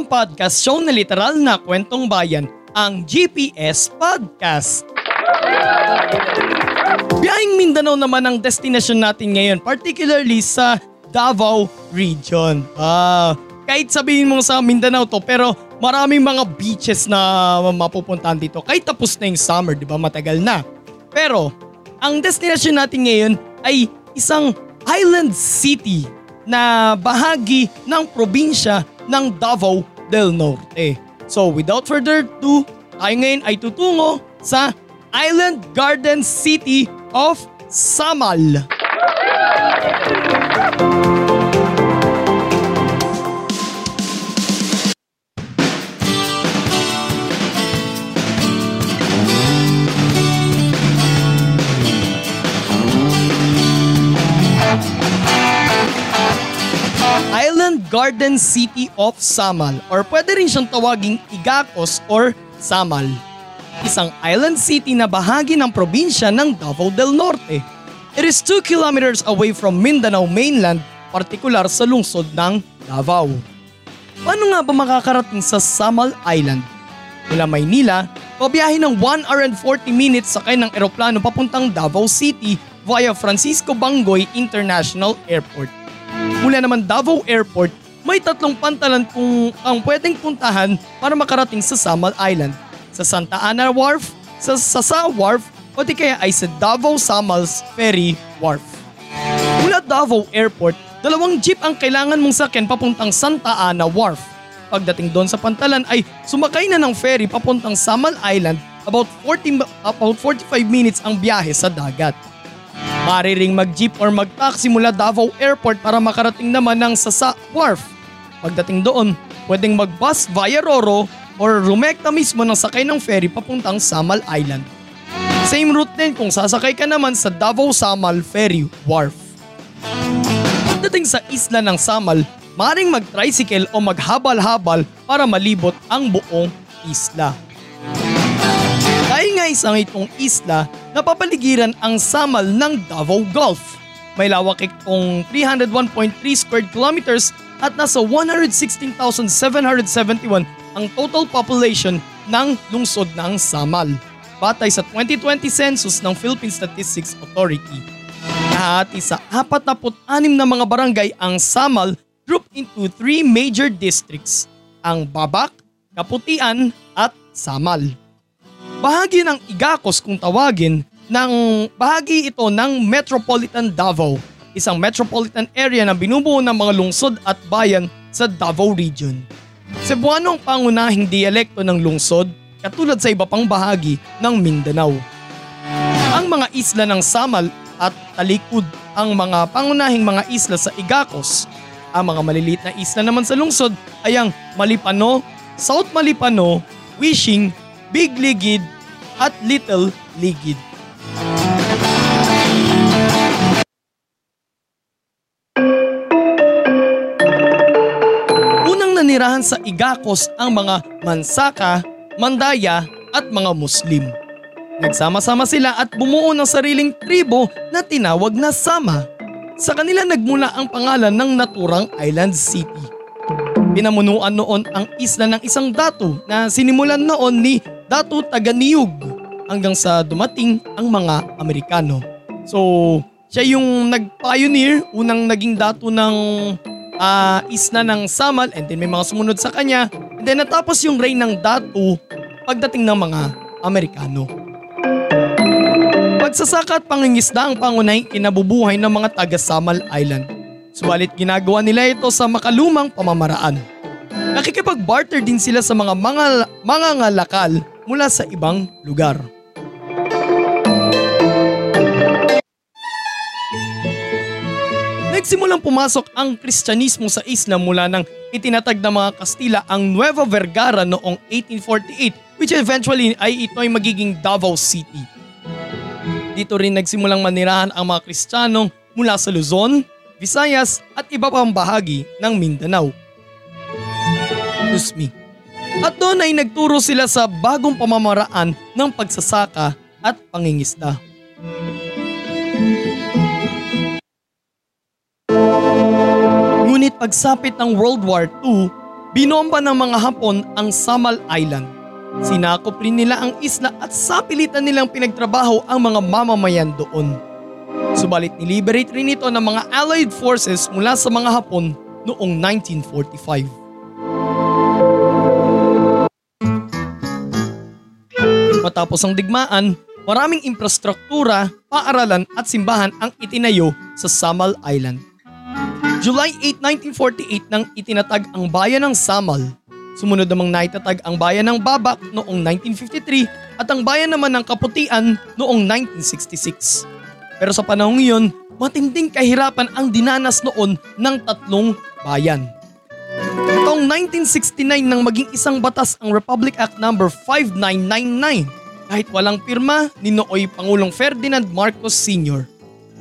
ang podcast show na literal na kwentong bayan, ang GPS Podcast. Biyahing Mindanao naman ang destination natin ngayon, particularly sa Davao Region. Ah, kahit sabihin mo sa Mindanao to, pero maraming mga beaches na mapupuntahan dito. Kahit tapos na yung summer, di ba? Matagal na. Pero, ang destination natin ngayon ay isang island city na bahagi ng probinsya ng Davao del Norte. So without further ado, tayo ngayon ay tutungo sa Island Garden City of Samal. Garden City of Samal or pwede rin siyang tawaging Igacos or Samal. Isang island city na bahagi ng probinsya ng Davao del Norte. It is 2 kilometers away from Mindanao mainland, partikular sa lungsod ng Davao. Paano nga ba makakarating sa Samal Island? Mula Maynila, pabiyahe ng 1 hour and 40 minutes sakay ng eroplano papuntang Davao City via Francisco Bangoy International Airport. Mula naman Davao Airport, may tatlong pantalan kung ang pwedeng puntahan para makarating sa Samal Island. Sa Santa Ana Wharf, sa Sasa Wharf, o di kaya ay sa Davao Samals Ferry Wharf. Mula Davao Airport, dalawang jeep ang kailangan mong sakyan papuntang Santa Ana Wharf. Pagdating doon sa pantalan ay sumakay na ng ferry papuntang Samal Island about 40 about 45 minutes ang biyahe sa dagat. Mariring mag-jeep or mag-taxi mula Davao Airport para makarating naman ng Sasa Wharf. Pagdating doon, pwedeng mag-bus via Roro or rumekta mismo ng sakay ng ferry papuntang Samal Island. Same route din kung sasakay ka naman sa Davao Samal Ferry Wharf. Pagdating sa isla ng Samal, maring mag-tricycle o maghabal-habal para malibot ang buong isla. Dahil nga isang itong isla, napapaligiran ang Samal ng Davao Gulf. May lawak itong 301.3 square kilometers at nasa 116,771 ang total population ng lungsod ng Samal. Batay sa 2020 census ng Philippine Statistics Authority. Nahati sa 46 na mga barangay ang Samal grouped into three major districts, ang Babak, Kaputian at Samal. Bahagi ng Igacos kung tawagin ng bahagi ito ng Metropolitan Davao, isang metropolitan area na binubuo ng mga lungsod at bayan sa Davao Region. Cebuano ang pangunahing dialekto ng lungsod katulad sa iba pang bahagi ng Mindanao. Ang mga isla ng Samal at Talikod ang mga pangunahing mga isla sa Igacos. Ang mga maliliit na isla naman sa lungsod ay ang Malipano, South Malipano, Wishing, Big Ligid at Little Ligid. Nanirahan sa Igacos ang mga Mansaka, Mandaya at mga Muslim. Nagsama-sama sila at bumuo ng sariling tribo na tinawag na Sama. Sa kanila nagmula ang pangalan ng naturang Island City. Pinamunuan noon ang isla ng isang datu na sinimulan noon ni Datu Taganiyug hanggang sa dumating ang mga Amerikano. So, siya yung nag-pioneer, unang naging datu ng ah, isla ng Samal and then may mga sumunod sa kanya. And then natapos yung reign ng datu pagdating ng mga Amerikano. Pagsasaka at pangingisda ang pangunahing kinabubuhay ng mga taga Samal Island. Subalit ginagawa nila ito sa makalumang pamamaraan. Nakikipag-barter din sila sa mga mga, mga ngalakal mula sa ibang lugar. Nagsimulang pumasok ang Kristyanismo sa isla mula nang itinatag ng mga Kastila ang Nueva Vergara noong 1848 which eventually ay ito ay magiging Davao City. Dito rin nagsimulang manirahan ang mga Kristiyanong mula sa Luzon, Visayas at iba pang bahagi ng Mindanao. Excuse me. At doon ay nagturo sila sa bagong pamamaraan ng pagsasaka at pangingisda. Ngunit pagsapit ng World War II, binomba ng mga Hapon ang Samal Island. Sinakop rin nila ang isla at sapilitan nilang pinagtrabaho ang mga mamamayan doon. Subalit niliberate rin ito ng mga Allied forces mula sa mga Hapon noong 1945. Matapos ang digmaan, maraming infrastruktura, paaralan at simbahan ang itinayo sa Samal Island. July 8, 1948 nang itinatag ang bayan ng Samal. Sumunod namang naitatag ang bayan ng Babak noong 1953 at ang bayan naman ng Kaputian noong 1966. Pero sa panahong iyon, matinding kahirapan ang dinanas noon ng tatlong bayan. Taong 1969 nang maging isang batas ang Republic Act No. 5999 kahit walang pirma ni nooy Pangulong Ferdinand Marcos Sr.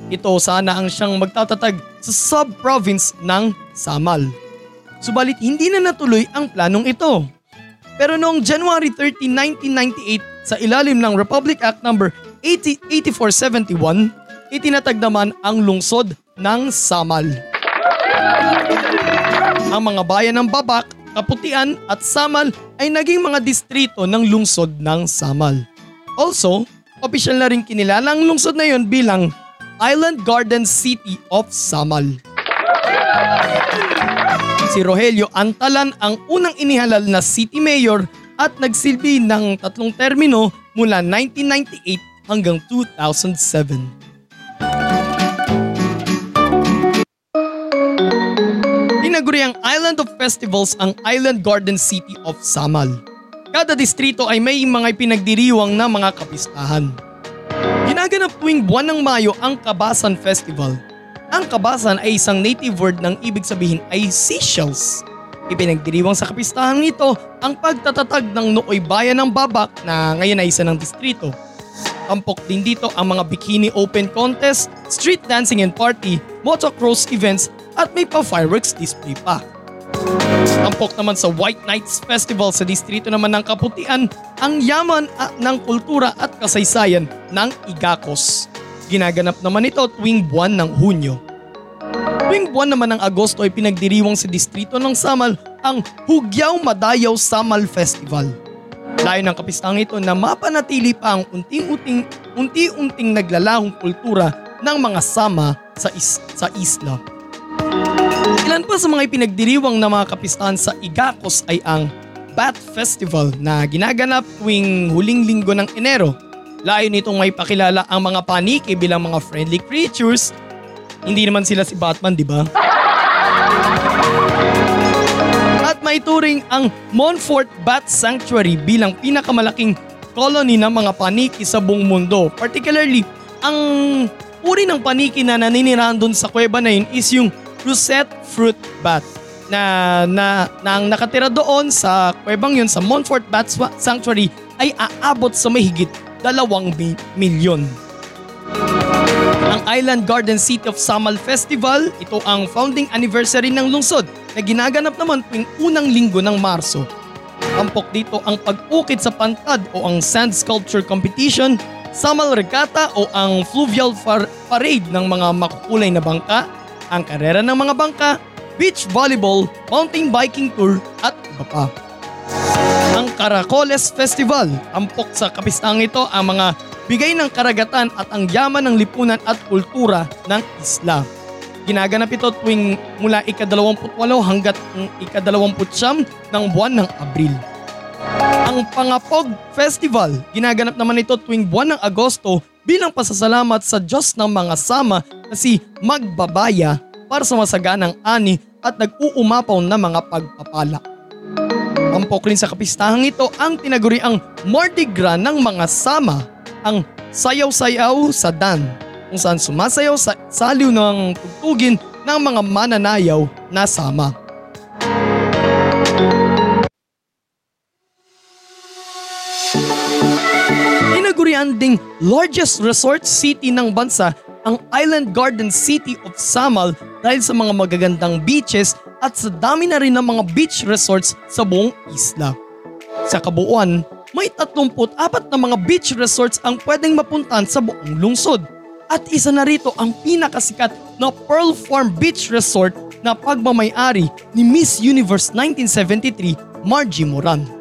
Ito sana ang siyang magtatatag sa sub-province ng Samal. Subalit hindi na natuloy ang planong ito. Pero noong January 30, 1998 sa ilalim ng Republic Act No. 80, 8471, itinatag naman ang lungsod ng Samal. Ang mga bayan ng Babak, Kaputian at Samal ay naging mga distrito ng lungsod ng Samal. Also, opisyal na rin kinilala ang lungsod na yon bilang Island Garden City of Samal. Si Rogelio Antalan ang unang inihalal na city mayor at nagsilbi ng tatlong termino mula 1998 hanggang 2007. Tinaguri ang Island of Festivals ang Island Garden City of Samal. Kada distrito ay may mga pinagdiriwang na mga kapistahan. Ginaganap tuwing buwan ng Mayo ang Kabasan Festival. Ang kabasan ay isang native word ng ibig sabihin ay seashells. Ipinagdiriwang sa kapistahan nito ang pagtatatag ng Nooy Bayan ng Babak na ngayon ay isa ng distrito. Tampok din dito ang mga bikini open contest, street dancing and party, motocross events at may pa fireworks display pa. Tampok naman sa White Nights Festival sa distrito naman ng Kaputian ang yaman ah, ng kultura at kasaysayan ng Igakos. Ginaganap naman ito tuwing buwan ng Hunyo. Tuwing buwan naman ng Agosto ay pinagdiriwang sa distrito ng Samal ang Hugyaw Madayaw Samal Festival. Layo ng kapistang ito na mapanatili pa ang unti-unting, unti-unting naglalahong kultura ng mga sama sa, is, sa isla. Ilan pa sa mga ipinagdiriwang na mga kapistahan sa Igakos ay ang Bat Festival na ginaganap tuwing huling linggo ng Enero. Layo nitong may pakilala ang mga paniki bilang mga friendly creatures. Hindi naman sila si Batman, di ba? At may turing ang Montfort Bat Sanctuary bilang pinakamalaking colony ng mga paniki sa buong mundo. Particularly, ang uri ng paniki na naninirahan doon sa kuweba na yun is yung Rosette Fruit Bat na, na, na ang nakatira doon sa kuwebang yun sa Montfort Bat Sanctuary ay aabot sa mahigit dalawang mi- milyon. Ang Island Garden City of Samal Festival, ito ang founding anniversary ng lungsod na ginaganap naman tuwing unang linggo ng Marso. Tampok dito ang pag-ukit sa pantad o ang sand sculpture competition, Samal Regatta o ang fluvial far- parade ng mga makukulay na bangka, ang karera ng mga bangka, beach volleyball, mountain biking tour at iba pa. Ang Caracoles Festival, tampok sa kapistang ito ang mga bigay ng karagatan at ang yaman ng lipunan at kultura ng isla. Ginaganap ito tuwing mula ika-28 hanggat ika-29 ng buwan ng Abril. Ang Pangapog Festival, ginaganap naman ito tuwing buwan ng Agosto bilang pasasalamat sa Diyos ng mga sama na si Magbabaya para sa masaganang ani at nag-uumapaw na mga pagpapala. Tampok rin sa kapistahang ito ang tinaguriang Mardi Gras ng mga sama, ang sayaw-sayaw sa Dan, kung saan sumasayaw sa saliw ng tugtugin ng mga mananayaw na sama. Inagurian ding largest resort city ng bansa ang Island Garden City of Samal dahil sa mga magagandang beaches at sa dami na rin ng mga beach resorts sa buong isla. Sa kabuuan, may 34 na mga beach resorts ang pwedeng mapuntahan sa buong lungsod. At isa na rito ang pinakasikat na Pearl Farm Beach Resort na pagmamayari ni Miss Universe 1973 Margie Moran.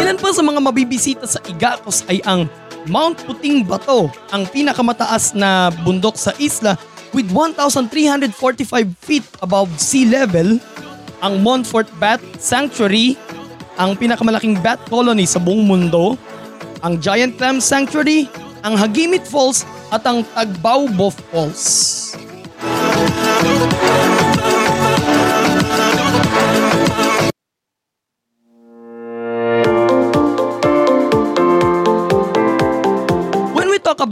Ilan pa sa mga mabibisita sa Igacos ay ang Mount Puting Bato, ang pinakamataas na bundok sa isla with 1,345 feet above sea level, ang Montfort Bat Sanctuary, ang pinakamalaking bat colony sa buong mundo, ang Giant Clam Sanctuary, ang Hagimit Falls at ang Tagbaubo Falls.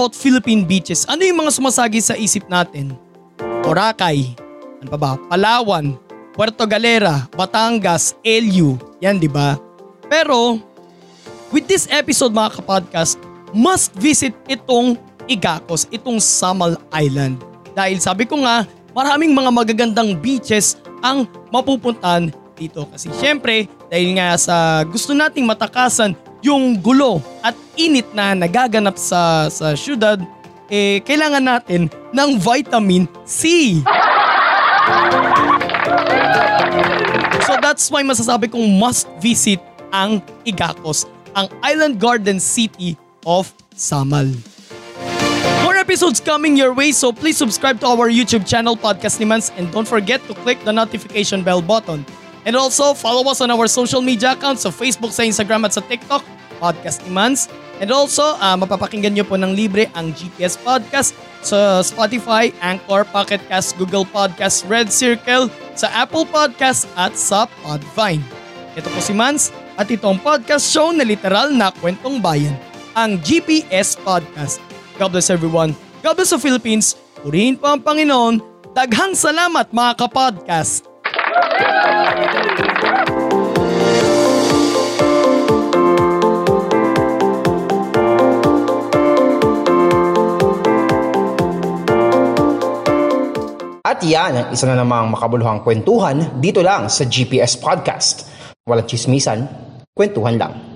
About Philippine beaches, ano yung mga sumasagi sa isip natin? Boracay, ano pa ba? Palawan, Puerto Galera, Batangas, LU. Yan, di ba? Pero, with this episode mga kapodcast, must visit itong Igacos, itong Samal Island. Dahil sabi ko nga, maraming mga magagandang beaches ang mapupuntahan dito. Kasi syempre, dahil nga sa gusto nating matakasan yung gulo at init na nagaganap sa, sa syudad, eh, kailangan natin ng vitamin C. So that's why masasabi kong must visit ang Igacos, ang Island Garden City of Samal. More episodes coming your way so please subscribe to our YouTube channel Podcast ni Mans and don't forget to click the notification bell button. And also follow us on our social media accounts sa Facebook, sa Instagram at sa TikTok, Podcast ni Mans. And also, uh, mapapakinggan nyo po ng libre ang GPS Podcast sa Spotify, Anchor, Pocket Cast, Google Podcast, Red Circle, sa Apple Podcast at sa Podvine. Ito po si Mans at ito ang podcast show na literal na kwentong bayan, ang GPS Podcast. God bless everyone. God bless the Philippines. Purihin po ang Panginoon. Daghang salamat mga kapodcast. At yan isa na namang makabuluhang kwentuhan dito lang sa GPS Podcast. Walang chismisan, kwentuhan lang.